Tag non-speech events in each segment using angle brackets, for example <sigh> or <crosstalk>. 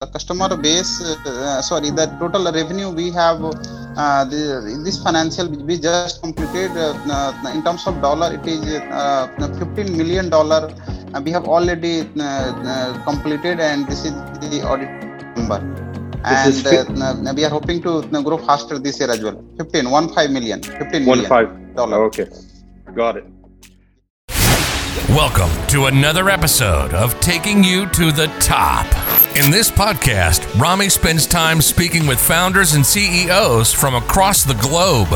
the customer base, uh, sorry, the total revenue we have uh, the, this financial we just completed uh, uh, in terms of dollar, it is uh, 15 million dollar. we have already uh, completed, and this is the audit number. and fi- we are hoping to grow faster this year as well. 15, 1 5 million, 15 million. 1 5 dollar. Okay, got it. Welcome to another episode of Taking You to the Top. In this podcast, Rami spends time speaking with founders and CEOs from across the globe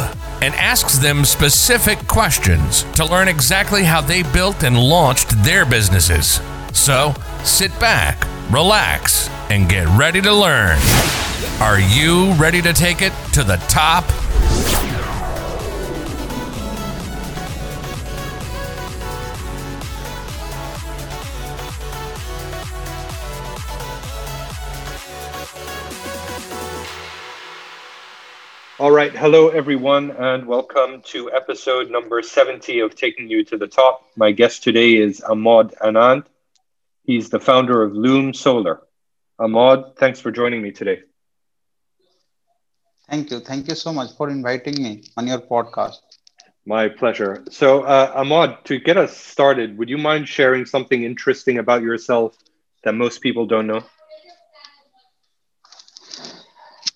and asks them specific questions to learn exactly how they built and launched their businesses. So, sit back, relax, and get ready to learn. Are you ready to take it to the top? All right. Hello, everyone, and welcome to episode number 70 of Taking You to the Top. My guest today is Amod Anand. He's the founder of Loom Solar. Amod, thanks for joining me today. Thank you. Thank you so much for inviting me on your podcast. My pleasure. So, uh, Amod, to get us started, would you mind sharing something interesting about yourself that most people don't know?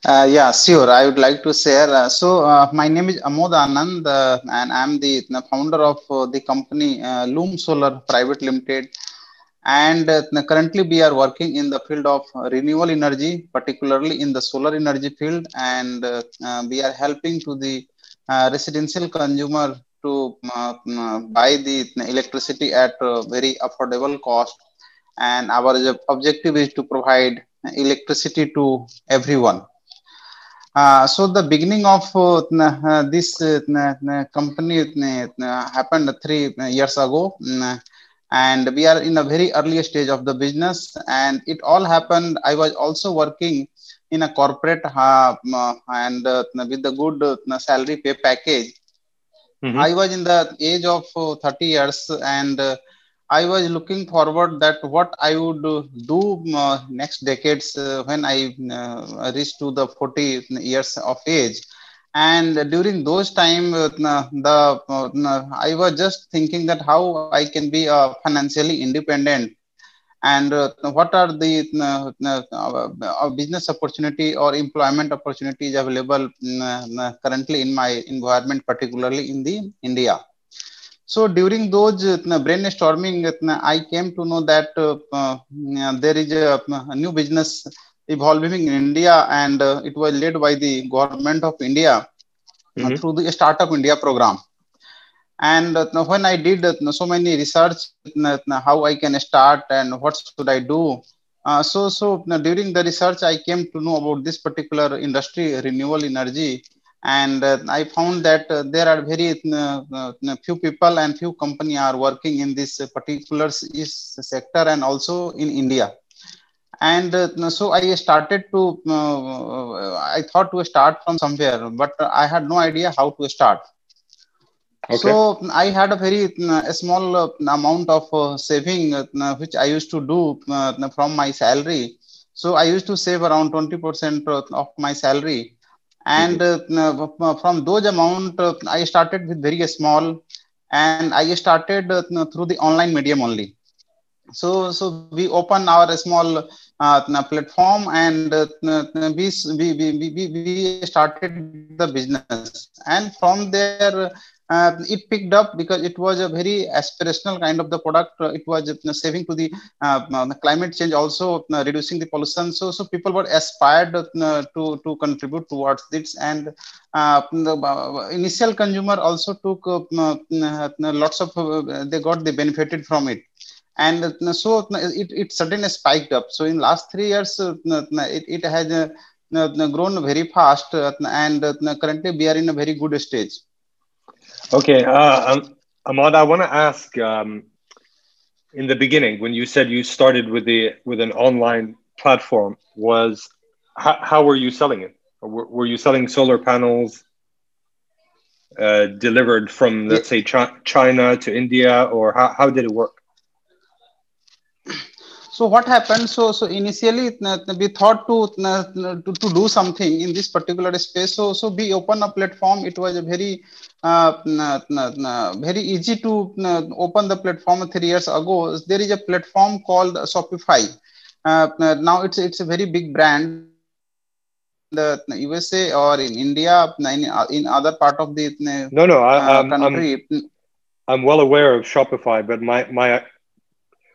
Uh, yeah, sure. I would like to share. Uh, so, uh, my name is Amod Anand, uh, and I'm the, the founder of uh, the company uh, Loom Solar Private Limited. And currently, we are working in the field of renewable energy, particularly in the solar energy field, and we are helping to the residential consumer to buy the electricity at a very affordable cost. And our objective is to provide electricity to everyone so the beginning of uh, uh this uh, company happened three years ago and we are in a very early stage of the business and it all happened i was also working in a corporate and with the good salary pay package mm-hmm. i was in the age of 30 years and I was looking forward that what I would do uh, next decades uh, when I uh, reach to the 40 years of age. And during those time, uh, the uh, I was just thinking that how I can be uh, financially independent and what are the business opportunity or employment opportunities available currently in my environment particularly in the india so during those uh, brainstorming, uh, I came to know that uh, there is a, a, new business evolving in India, and it was led by the government of India mm-hmm. through the Startup India program. And when I did so many research, how I can start and what should I do, uh, so, so during the research, I came to know about this particular industry, renewable energy, and uh, i found that uh, there are very uh, uh few people and few company are working in this particular sector and also in india. And uh, so i started to uh, i thought to start from somewhere but i had no idea how to start. Okay. so i had a very small amount of saving which i used to do from my salary. So i used to save around 20% of my salary and mm-hmm. uh, from those amount uh, i started with very small and i started uh, through the online medium only so so we open our small uh, platform and uh, we, we, we, we started the business and from there uh, it picked up because it was a very aspirational kind of the product. Uh, it was uh, saving to the uh, uh climate change, also uh, reducing the pollution. So, so people were aspired uh, to to contribute towards this, and uh, the uh, initial consumer also took lots of they got they benefited from it and so it, it suddenly spiked up so in last three years it, it has grown very fast and currently we are in a very good stage Okay, uh, um, Amod, I want to ask. Um, in the beginning, when you said you started with the with an online platform, was how, how were you selling it? Were, were you selling solar panels uh, delivered from, let's say, Ch- China to India, or how, how did it work? So what happened? So so initially we thought to, to to do something in this particular space. So so we open a platform. It was a very uh, very easy to open the platform three years ago. There is a platform called shopify. Uh, now it's it's a very big brand. The usa or in india in, in other part of the no no I, uh, country I'm, I'm well aware of shopify but my my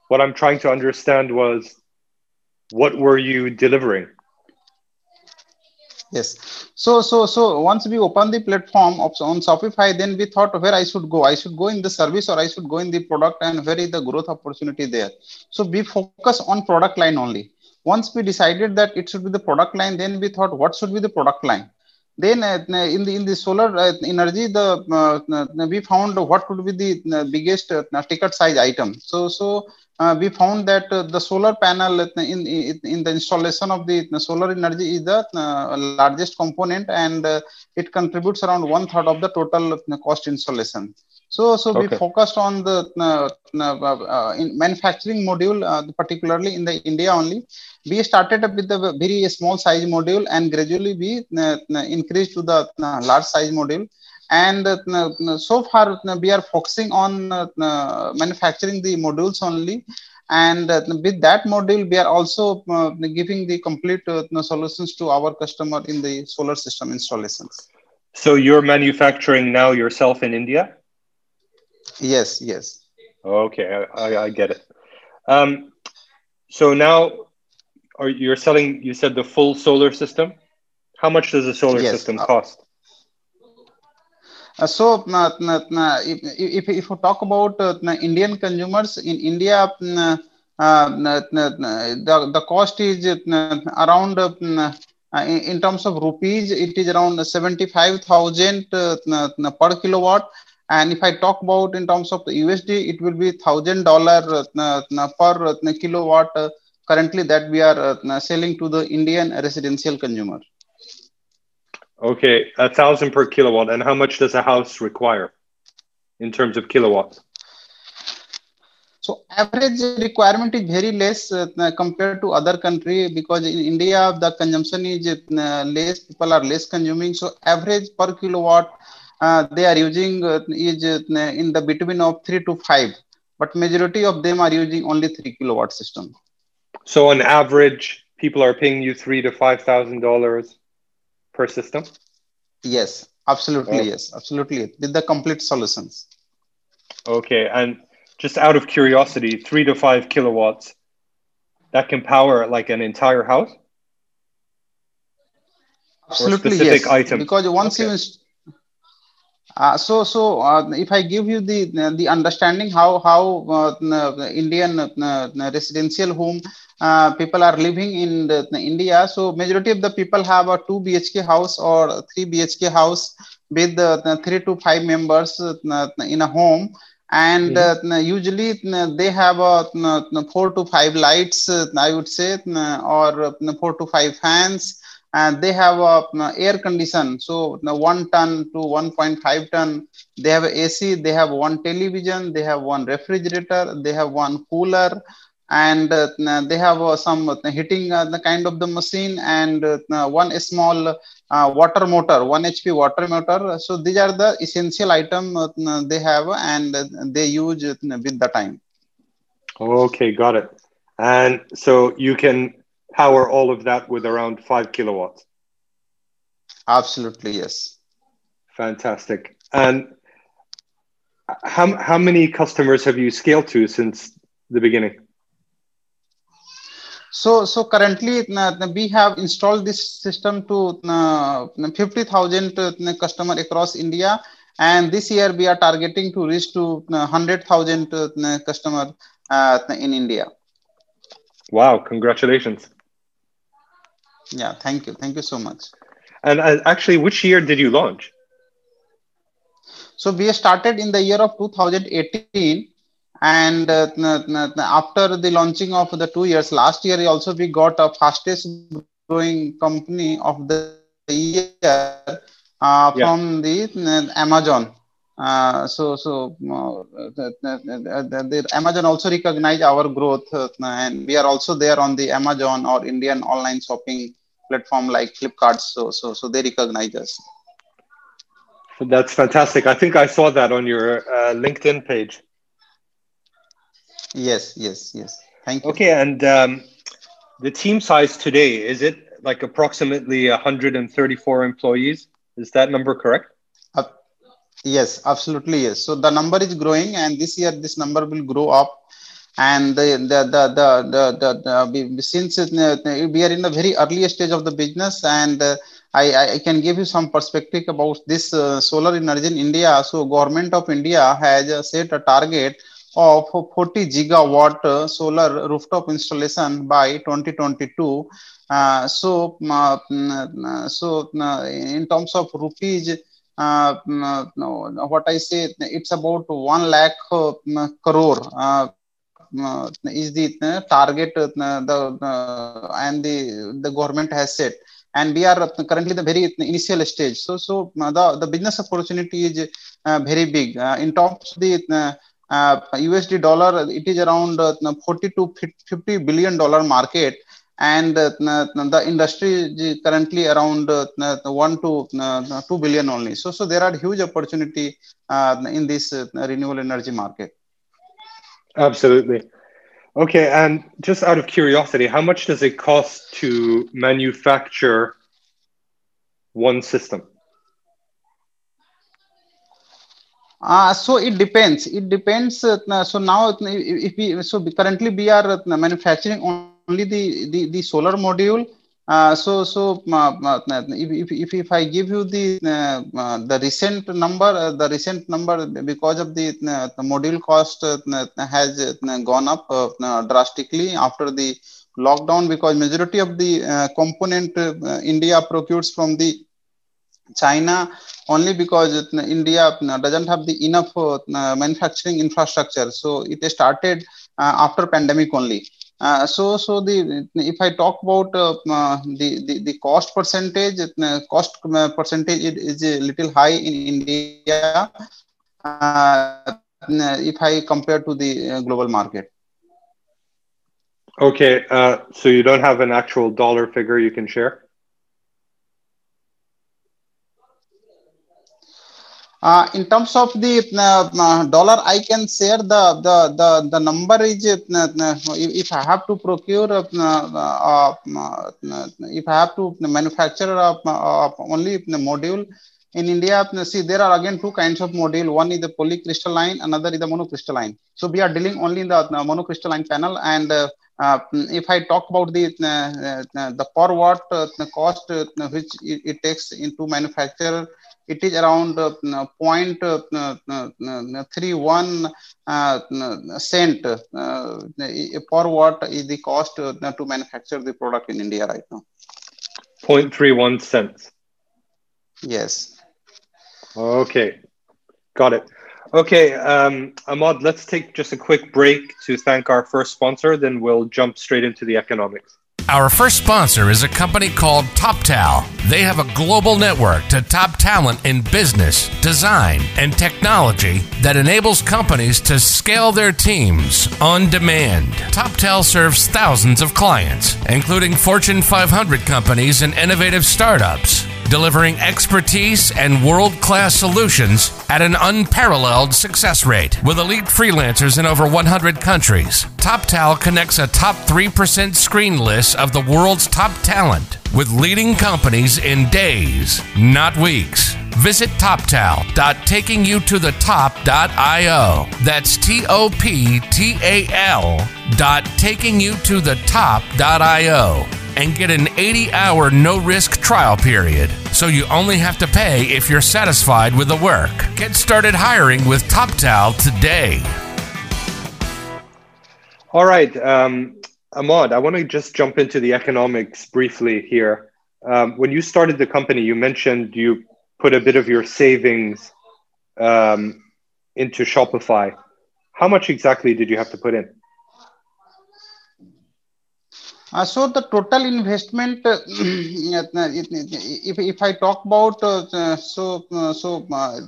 what I'm trying to understand was what were you delivering? Yes. So so so once we open the platform of, on Shopify, then we thought where I should go. I should go in the service or I should go in the product and where is the growth opportunity there. So we focus on product line only. Once we decided that it should be the product line, then we thought what should be the product line then uh, in the in the solar uh, energy the uh, we found what would be the biggest ticket size item so so Uh, we found that uh, the solar panel in, in in the installation of the solar energy is the uh, largest component and it contributes around one third of the total cost installation so, so okay. we focused on the uh, uh, in manufacturing module, uh, particularly in the India only. We started up with a very small size module, and gradually we increased to the large size module. And uh, so far, we are focusing on uh, manufacturing the modules only. And uh, with that module, we are also giving the complete solutions to our customer in the solar system installations. So you're manufacturing now yourself in India? Yes, yes. Okay, I, I get it. Um, so now, are you're selling? You said the full solar system. How much does a solar yes. system uh, cost? Uh, so, uh, uh, uh, if, if, if we talk about uh, Indian consumers in India, uh, the, the cost is around in, terms of rupees, it is around 75,000 per kilowatt and if I talk about in terms of the USD, it will be thousand dollar uh, per kilowatt currently that we are selling to the Indian residential consumer. Okay, a thousand per kilowatt. And how much does a house require in terms of kilowatts? So average requirement is very less uh, compared to other country because in India the consumption is uh, less. People are less consuming. So average per kilowatt uh, they are using uh, is uh, in the between of 3 to 5 but majority of them are using only 3 kilowatt system so on average people are paying you 3 to 5000 dollars per system yes absolutely oh. yes absolutely with the complete solutions okay and just out of curiosity 3 to 5 kilowatts that can power like an entire house absolutely yes item? because once okay. you uh, so, so uh, if I give you the the understanding how how uh, Indian uh, residential home uh, people are living in the, India, so majority of the people have a two BHK house or three BHK house with three to five members in a home, and mm-hmm. usually they have a four to five lights, I would say, or four to five fans and they have a uh, air condition. So 1 ton to 1.5 ton they have ac they have one television they have one refrigerator they have one cooler and uh, they have uh, some uh, heating uh, the kind of the machine and uh, one small water motor 1 hp water motor. So these are the essential item they have and they use with the time. Okay got it. And so you can power all of that with around five kilowatts. Absolutely, yes. Fantastic. And how, how many customers have you scaled to since the beginning? So, so currently we have installed this system to uh, 50,000 uh, customer across India. And this year we are targeting to reach to 100,000 uh, customer uh, in India. Wow, congratulations yeah thank you. Thank you so much. And uh, actually which year did you launch? So we started in the year of 2018 and uh, after the launching of the two years last year also we got a fastest growing company of the year uh, yeah. from the uh, amazon. Uh, so so uh, the, the, the, Amazon also recognize our growth, uh, and we are also there on the Amazon or Indian online shopping platform like Flipkart. So so so they recognize us. That's fantastic. I think I saw that on your uh, LinkedIn page. Yes, yes, yes. Thank you. Okay, and um, the team size today is it like approximately 134 employees? Is that number correct? Uh, yes, absolutely yes. So the number is growing, and this year this number will grow up. And the the the the, the, the, the since we are in a very early stage of the business, and uh, I, I can give you some perspective about this uh, solar energy in India. So government of India has uh, set a target of 40 gigawatt uh, solar rooftop installation by 2022 uh, so uh, mm, so uh, in terms of rupees uh, mm, what i say it's about 1 lakh mm, crore Uh, is the uh, target uh, the, and the the government has set and we are currently the very initial stage so so the, the business opportunity is very big in terms of the uh, USD dollar, it is around uh, 40 to 50 billion dollar market, and uh, the industry is currently around uh, 1 to uh, 2 billion only. So, so there are huge opportunity uh, in this renewable energy market. Absolutely. Okay, and just out of curiosity, how much does it cost to manufacture one system? Uh, so it depends. It depends. Uh, so now, if we so currently we are uh, manufacturing only the the, the solar module. Uh, so so uh, uh if, if, if I give you the uh, the recent number, the recent number because of the, the module cost has gone up drastically after the lockdown because majority of the component India procures from the China only because India doesn't have the enough uh, manufacturing infrastructure. So it started uh, after pandemic only. Uh, so, so the if I talk about uh, uh, the, the the cost percentage, uh, cost percentage is a little high in India uh, if I compare to the global market. Okay, so you don't have an actual dollar figure you can share? Uh, in terms of the uh, uh, dollar, I can share the the the, the number is uh, uh, if I have to procure uh, if I have to manufacture only the module in India. See, there are again two kinds of module. One is the polycrystalline, another is the monocrystalline. So we are dealing only in the monocrystalline panel and. Uh, if I talk about the uh, the per watt uh, cost which it, it, takes into manufacture it is around uh, uh, point uh, three one cent per watt is the cost to manufacture the product in India right now. 0.31 cents. Yes. Okay, got it. Okay, um, Amod, let's take just a quick break to thank our first sponsor, then we'll jump straight into the economics. Our first sponsor is a company called TopTal. They have a global network to top talent in business, design, and technology that enables companies to scale their teams on demand. TopTal serves thousands of clients, including Fortune 500 companies and innovative startups delivering expertise and world class solutions at an unparalleled success rate. With elite freelancers in over 100 countries, TopTal connects a top 3% screen list of the world's top talent with leading companies in days, not weeks. Visit toptal.takingyoutoThetop.io. That's T O P T A L dot takingyoutoThetop.io and get an 80 hour no risk trial period. So you only have to pay if you're satisfied with the work. Get started hiring with TopTal today. All right, um, Amod, I want to just jump into the economics briefly here. Um, when you started the company, you mentioned you put a bit of your savings um, into Shopify. How much exactly did you have to put in? Uh, so the total investment, uh, <clears throat> if, if I talk about, uh, so, uh, so uh,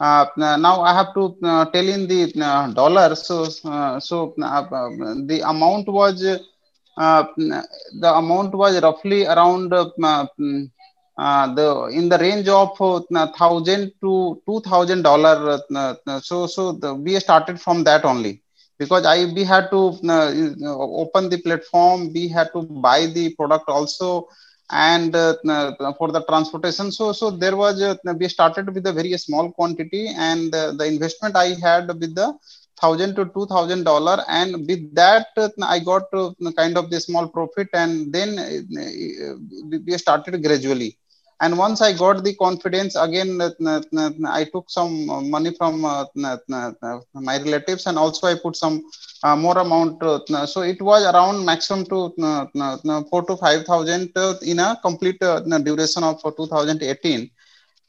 uh, now I have to uh, tell in the uh, dollar. So, so the amount was the amount was roughly around the in the range of thousand to two thousand dollar. so, so the, we started from that only because I we had to open the platform. We had to buy the product also and uh, for the transportation so so there was uh, we started with a very small quantity and uh, the investment i had with the thousand to two thousand dollar and with that i got kind of the small profit and then we started gradually and once i got the confidence again uh, uh, uh, i took some money from my relatives and also i put some uh, more amount so it was around maximum to 4 to 5000 in a complete duration of 2018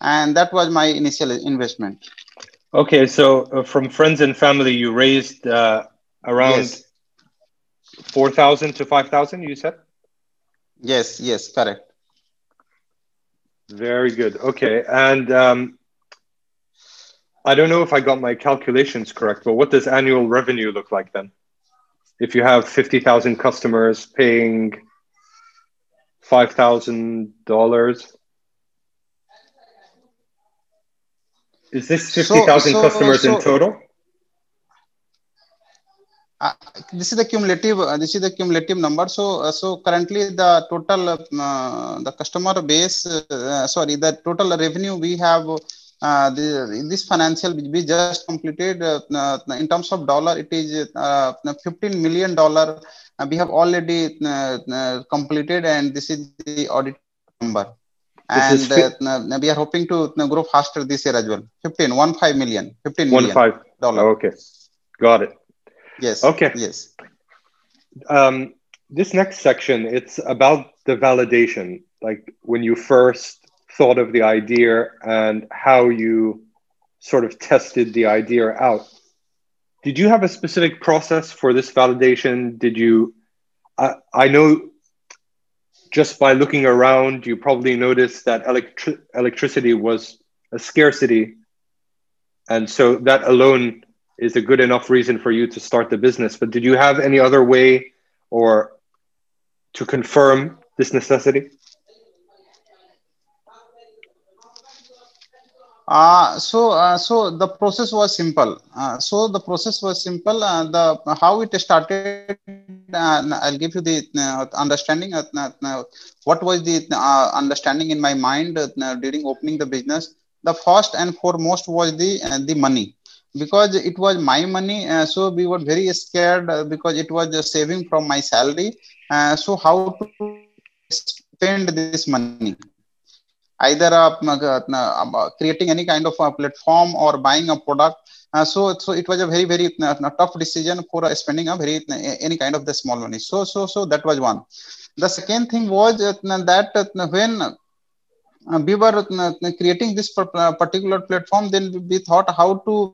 and that was my initial investment. Okay so uh, from friends and family you raised uh, around yes. 4000 to 5000 you said? Yes yes correct very good. Okay. And um, I don't know if I got my calculations correct, but what does annual revenue look like then? If you have 50,000 customers paying $5,000, is this 50,000 so, so, customers so, in total? Uh, this is the cumulative uh, this is the cumulative number. So uh, so currently the total uh, the customer base uh, sorry the total revenue we have uh, the, this financial we just completed in terms of dollar it is 15 million dollar we have already completed and this is the audit number. And we are hoping to grow faster this year as well. 15 1 5 million 15 million one five. dollar. Okay. Got it Yes. Okay. Yes. Um, this next section, it's about the validation, like when you first thought of the idea and how you sort of tested the idea out. Did you have a specific process for this validation? Did you? I, I know just by looking around, you probably noticed that electri- electricity was a scarcity. And so that alone is a good enough reason for you to start the business. But did you have any other way or to confirm this necessity? Uh, so uh, so the process was simple. Uh, so the process was simple. Uh, the how it started. Uh, I'll give you the uh, understanding. What was the understanding in my mind during opening the business? The first and foremost was the the money because it was my money uh, so we were very scared uh, because it was just saving from my salary. Uh, so how to spend this money? Either uh, uh, uh, creating any kind of a platform or buying a product. So so it was a very very tough decision for spending a very any kind of the small money. So so so that was one. The second thing was that when we were creating this particular platform then we thought how to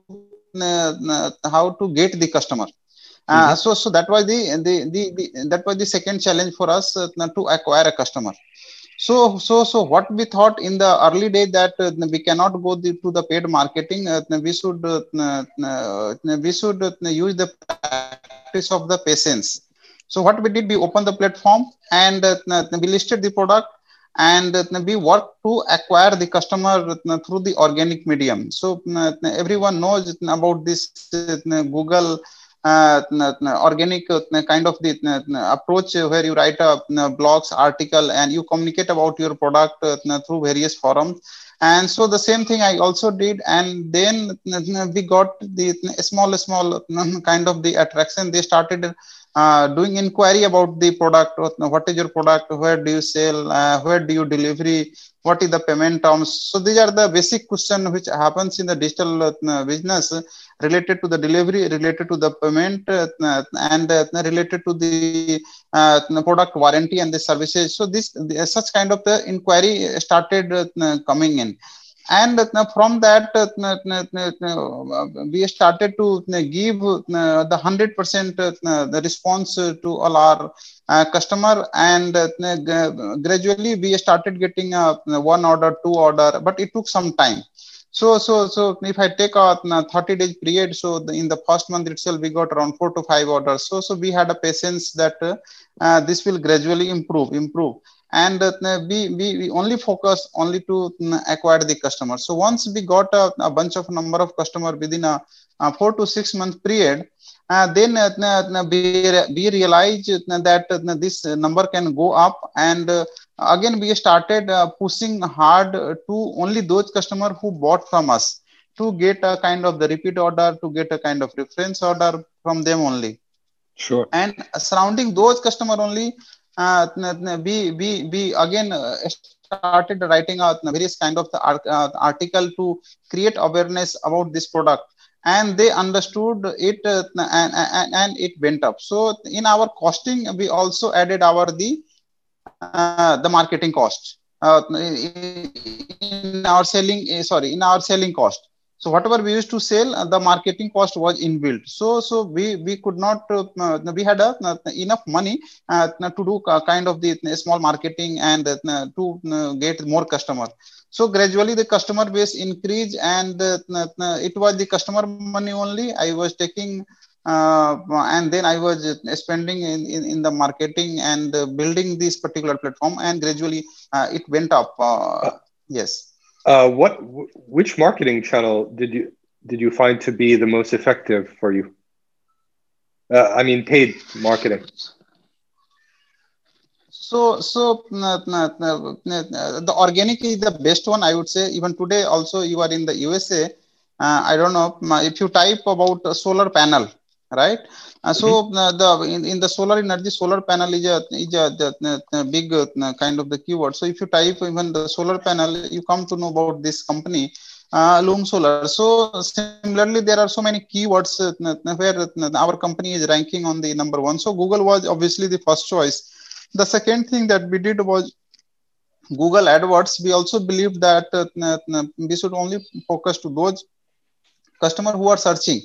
how to get the customer. Uh, mm-hmm. so so that was the, the, the, the that was the second challenge for us uh, to acquire a customer so so so what we thought in the early day that uh, we cannot go the, to the paid marketing uh, we should uh, uh, we should use the practice of the patience so what we did we opened the platform and we listed the product and uh, we work to acquire the customer uh, through the organic medium. So uh, everyone knows about this google uh, organic kind of the approach where you write a blogs article and you communicate about your product through various forums and so the same thing i also did. And then we got the small small <laughs> kind of the attraction. They started uh, doing inquiry about the product. What is your product? Where do you sell? Uh, where do you delivery? What is the payment terms? So these are the basic question which happens in the digital uh, business related to the delivery related to the payment uh, and uh, related to the uh, product warranty and the services. So this such kind of the inquiry started coming in and uh, from that uh, uh, we started to give the 100% the response to all our customer and gradually we started getting one order two order but it took some time So, so, so if I take a 30 days period, so in the first month itself, we got around four to five orders. So, so we had a patience that uh, this will gradually improve, improve. And uh, we, we, we only focus only to acquire the customer. So once we got a, a bunch of number of customer within a, a four to six month period, uh, then uh, we, we realize that this number can go up. And again we started pushing hard to only those customer who bought from us to get a kind of the repeat order to get a kind of reference order from them only. Sure. And surrounding those customer only uh, we, we, again started writing out various kind of the article to create awareness about this product. And they understood it uh, and, and, and, it went up. So in our costing we also added our the uh, the marketing cost. Uh, in our selling uh, sorry in our selling cost so whatever we used to sell uh, the marketing cost was inbuilt so so we we could not uh, we had enough money to do kind of the small marketing and to get more customer. so gradually the customer base increased and uh, it was the customer money only i was taking uh, and then i was spending in, in, in the marketing and uh, building this particular platform and gradually uh, it went up uh, uh, what which marketing channel did you did you find to be the most effective for you? I mean paid marketing. So so the organic is the best one i would say. Even today also you are in the usa uh, i don't know if you type about solar panel right uh, so mm-hmm. the in, in, the solar energy solar panel is a is a the, the big uh, kind of the keyword so if you type even the solar panel you come to know about this company uh, loom solar so similarly there are so many keywords uh, where uh, our company is ranking on the number one so google was obviously the first choice the second thing that we did was Google AdWords. We also believe that uh, we should only focus to those customer who are searching.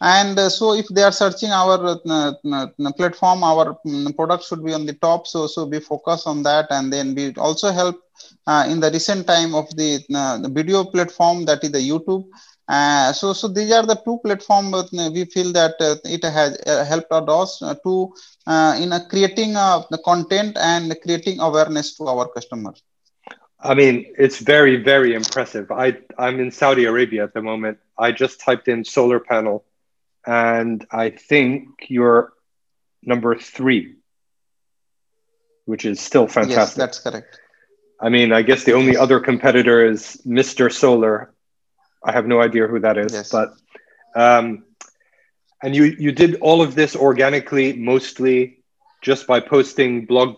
And uh, so if they are searching our uh, platform, our um, product should be on the top. So, so we focus on that. And then we also help uh, in the recent time of the, the video platform that is the YouTube uh, so, so these are the two platforms uh, we feel that uh, it has helped us to in creating the content and creating awareness to our customers. I mean, it's very, very impressive. I, I'm in Saudi Arabia at the moment. I just typed in solar panel, and I think you're number three, which is still fantastic. Yes, that's correct. I mean, I guess the only other competitor is Mr. Solar, I have no idea who that is, yes. but um, and you you did all of this organically, mostly just by posting blog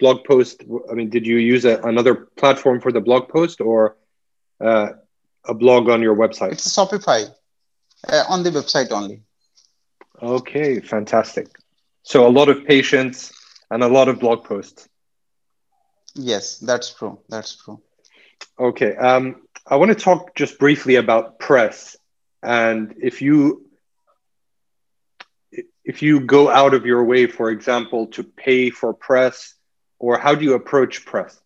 blog post. I mean, did you use a, another platform for the blog post or uh, a blog on your website? It's Shopify uh, on the website only. Okay, fantastic. So a lot of patience and a lot of blog posts. Yes, that's true. That's true. Okay. Um, I want to talk just briefly about press, and if you if you go out of your way, for example, to pay for press, or how do you approach press?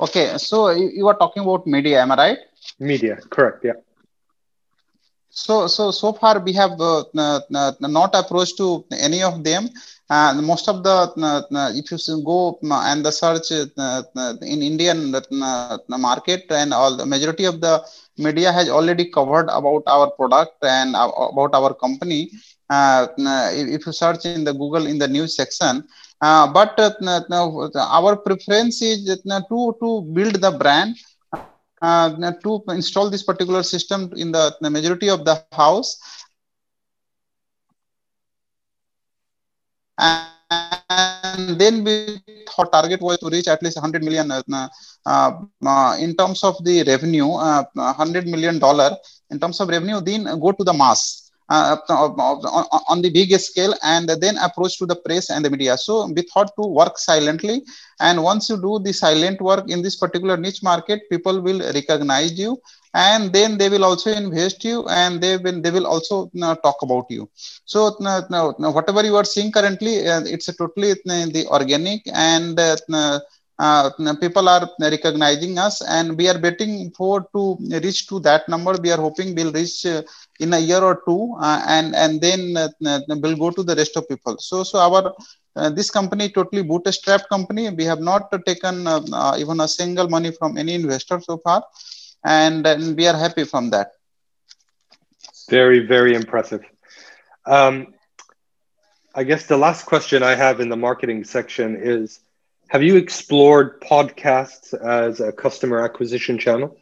Okay, so you are talking about media, am I right? Media, correct? Yeah. So, so so far we have uh, not approached to any of them and most of the uh, if you go and the search uh, in indian uh, market and all the majority of the media has already covered about our product and about our company if you search in the google in the news section uh, but uh, our preference is to to build the brand uh, to install this particular system in the, the majority of the house. And then we thought target was to reach at least 100 million uh, uh, uh, in terms of the revenue uh, 100 million dollar. In terms of revenue then go to the mass uh, on the big scale and then approach to the press and the media. So we thought to work silently. And once you do the silent work in this particular niche market, people will recognize you and then they will also invest you and they will they will also uh, talk about you so uh, whatever you are seeing currently uh, it's totally uh, the organic and uh, uh, people are recognizing us and we are betting for to reach to that number. We are hoping we'll reach uh, in a year or two uh, and and then uh, we'll go to the rest of people. So so our uh, this company totally bootstrap company. We have not taken uh, even a single money from any investor so far and, and we are happy from that. Very very impressive. Um, i guess the last question i have in the marketing section is have you explored podcasts as a customer acquisition channel?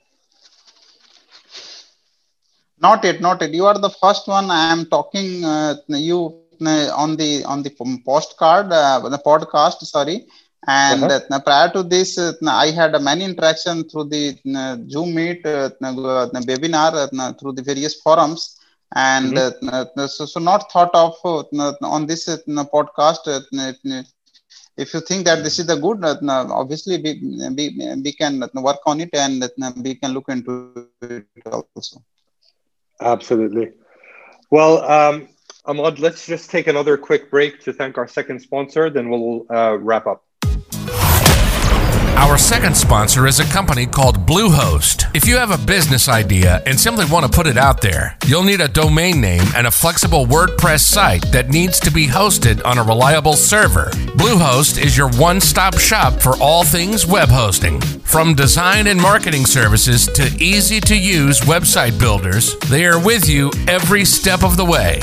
Not yet, not yet. You are the first one I am talking uh, you uh, on the on the postcard, uh, the podcast. Sorry, and uh-huh. uh, prior to this, uh, I had many interaction through the uh, Zoom meet, webinar, through the various forums, and mm-hmm. so, so not thought of on this podcast if you think that this is the good uh, obviously we, we, we can work on it and we can look into it also. Absolutely. Well um, Amod, let's just take another quick break to thank our second sponsor then we'll uh, wrap up our second sponsor is a company called Bluehost. If you have a business idea and simply want to put it out there, you'll need a domain name and a flexible WordPress site that needs to be hosted on a reliable server. Bluehost is your one stop shop for all things web hosting. From design and marketing services to easy to use website builders, they are with you every step of the way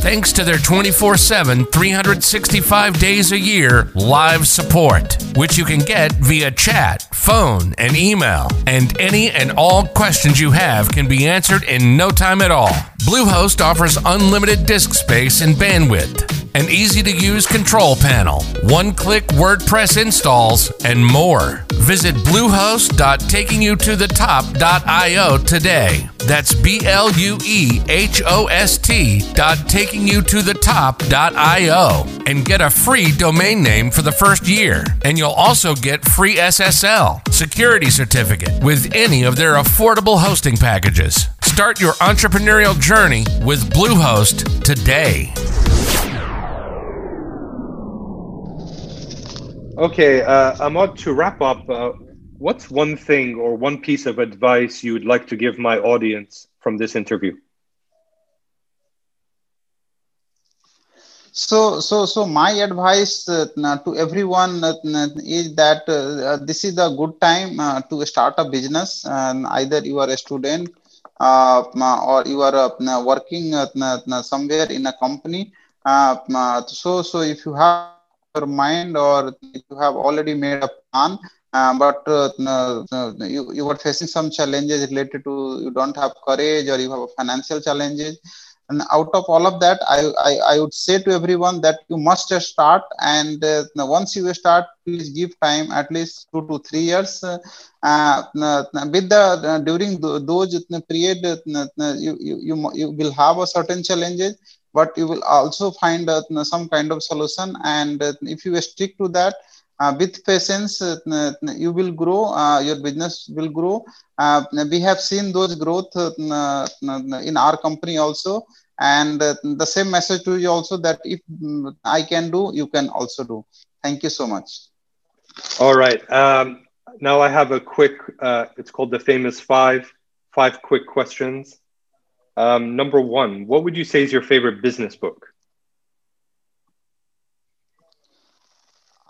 thanks to their 24 7, 365 days a year live support, which you can get via chat, phone, and email. And any and all questions you have can be answered in no time at all. Bluehost offers unlimited disk space and bandwidth, an easy to use control panel, one click WordPress installs, and more. Visit bluehost.takingyoutoThetop.io today. That's B L U E H O S T dot takingyoutoThetop.io and get a free domain name for the first year. And you'll also get free SSL, security certificate, with any of their affordable hosting packages. Start your entrepreneurial journey with Bluehost today. Okay, uh, Amod, to wrap up, uh, what's one thing or one piece of advice you would like to give my audience from this interview? So, so, so my advice uh, to everyone uh, is that uh, this is a good time uh, to start a business. And either you are a student uh, or you are uh, working uh, somewhere in a company. so, so if you have your mind or you have already made a plan, but you, you are facing some challenges related to you don't have courage or you have financial challenges, and out of all of that I, I, I would say to everyone that you must start and uh, once you start please give time at least two to three years uh, uh with the uh, during those period you, you, you, you will have a certain challenges but you will also find some kind of solution. And if you stick to that uh, with patience uh, you will grow uh, your business will grow. We have seen those growth in our company also. And the same message to you also that if mm, i can do you can also do. Thank you so much. All right. Um, now i have a quick uh, it's called the famous five five quick questions um, number one what would you say is your favorite business book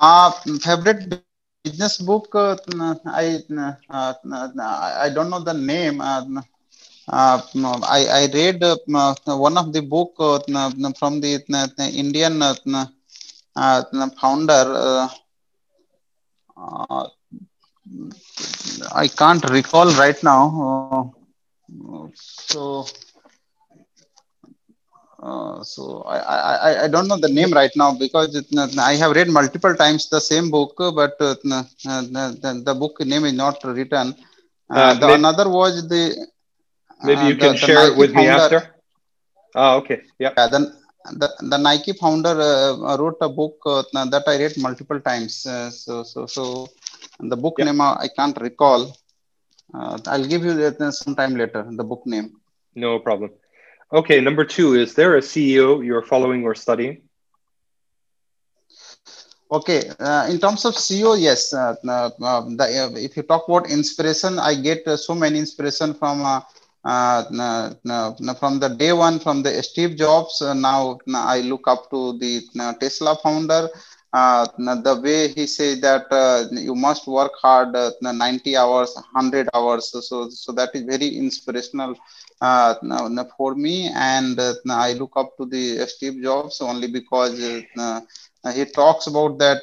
Uh, favorite business book, uh, I, uh, I don't know the name. Uh, uh, I, I read uh, one of the book from the Indian founder. I can't recall right now. so uh, so I, I, I don't know the name right now because it, I have read multiple times the same book, but uh, the, the, book name is not written. Uh, uh the maybe, another was the. Maybe you can the, share it with founder, me after. Oh, okay. Yeah. yeah the, the, the Nike founder wrote a book that I read multiple times. so so so the book yeah. name I can't recall. I'll give you some time later the book name. No problem. Okay, number two, is there a CEO you're following or studying? Okay, uh, in terms of CEO, yes. Uh, uh, um, the, uh, if you talk about inspiration, I get uh, so many inspiration from uh, from the day one from the Steve Jobs. now I look up to the Tesla founder. Uh, the way he says that uh, you must work hard uh, 90 hours 100 hours so so that is very inspirational for me and i look up to the steve jobs only because he talks about that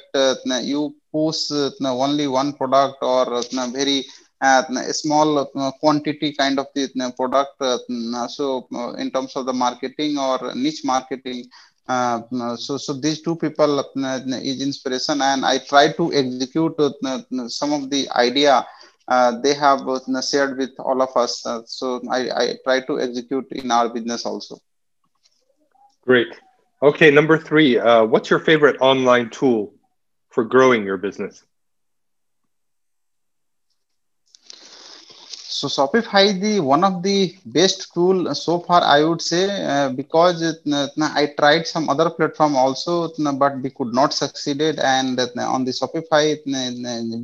you push only one product or very uh, small uh, quantity kind of the product. Uh, so in terms of the marketing or niche marketing, uh, so so these two people uh, uh, is inspiration and i try to execute uh, uh, uh some of the idea they have shared with all of us. So I, I try to execute in our business also. Great. Okay number three what's your favorite online tool for growing your business So Shopify, the one of the best tool so far, I would say, uh, because uh, I tried some other platform also, but we could not succeeded. And uh, on the Shopify,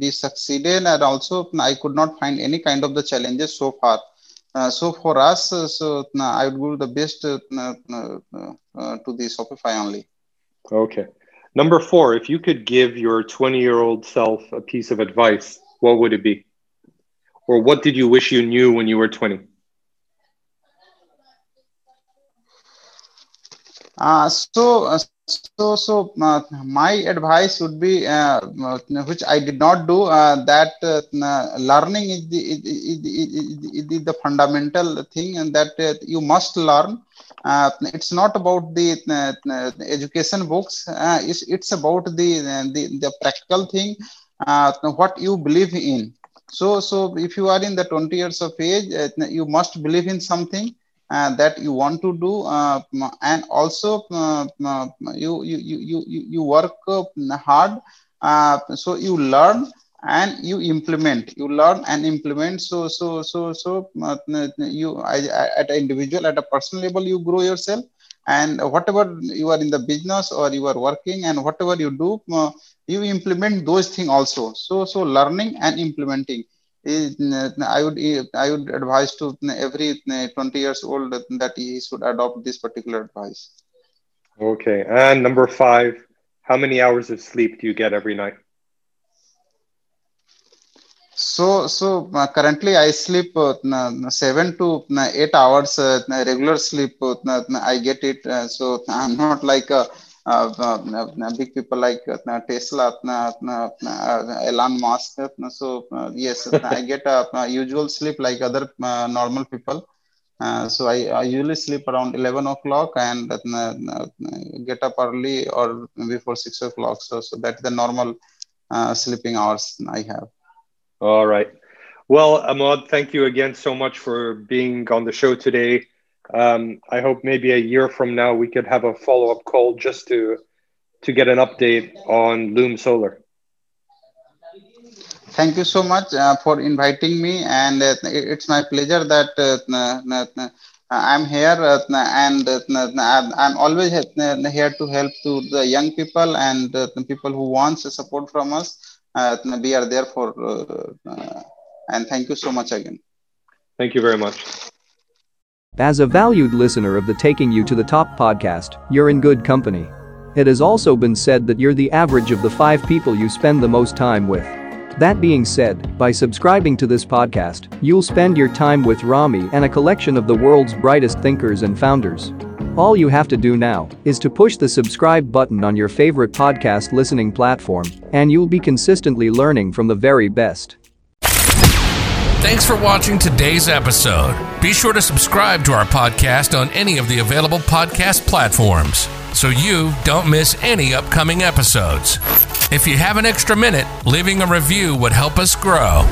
we succeeded, and also I could not find any kind of the challenges so far. Uh, so for us, uh, so I would give the best uh, to the Shopify only. Okay. Number four, if you could give your 20 year old self a piece of advice, what would it be? Or what did you wish you knew when you were 20 uh, so uh, so so uh, my advice would be uh, which i did not do uh, that uh, learning is the, is, is, is the fundamental thing and that uh, you must learn. It's not about the education books it's, it's about the, the the practical thing what you believe in so, so if you are in the 20 years of age, uh, you must believe in something uh, that you want to do, uh, and also uh, you, you, you, you, you work uh, hard. Uh, so you learn and you implement. You learn and implement. So, so, so, so you at an individual, at a personal level, you grow yourself and whatever you are in the business or you are working and whatever you do uh, you implement those things also so so learning and implementing is uh, i would uh, i would advise to uh, every 20 years old that he should adopt this particular advice okay and number 5 how many hours of sleep do you get every night so, so uh, currently I sleep uh, seven to eight hours uh, regular sleep. I get it. so I'm not like a, Um, uh, big people like uh, uh, Tesla, Elon Musk. So yes, I get a, usual sleep like other normal people. Uh, so I, I, usually sleep around 11 o'clock and uh, get up early or before 6 o'clock. So, so that's the normal uh, sleeping hours I have. All right. Well, Amod, thank you again so much for being on the show today. Um, I hope maybe a year from now we could have a follow up call just to to get an update on Loom Solar. Thank you so much uh, for inviting me, and uh, it's my pleasure that uh, I'm here, uh, and uh, I'm always here to help to the young people and the people who wants support from us. Uh, we are there for uh, uh, and thank you so much again. Thank you very much as a valued listener of the Taking You to the Top podcast, you're in good company. It has also been said that you're the average of the five people you spend the most time with. That being said, by subscribing to this podcast, you'll spend your time with Rami and a collection of the world's brightest thinkers and founders. All you have to do now is to push the subscribe button on your favorite podcast listening platform, and you'll be consistently learning from the very best. Thanks for watching today's episode. Be sure to subscribe to our podcast on any of the available podcast platforms so you don't miss any upcoming episodes. If you have an extra minute, leaving a review would help us grow.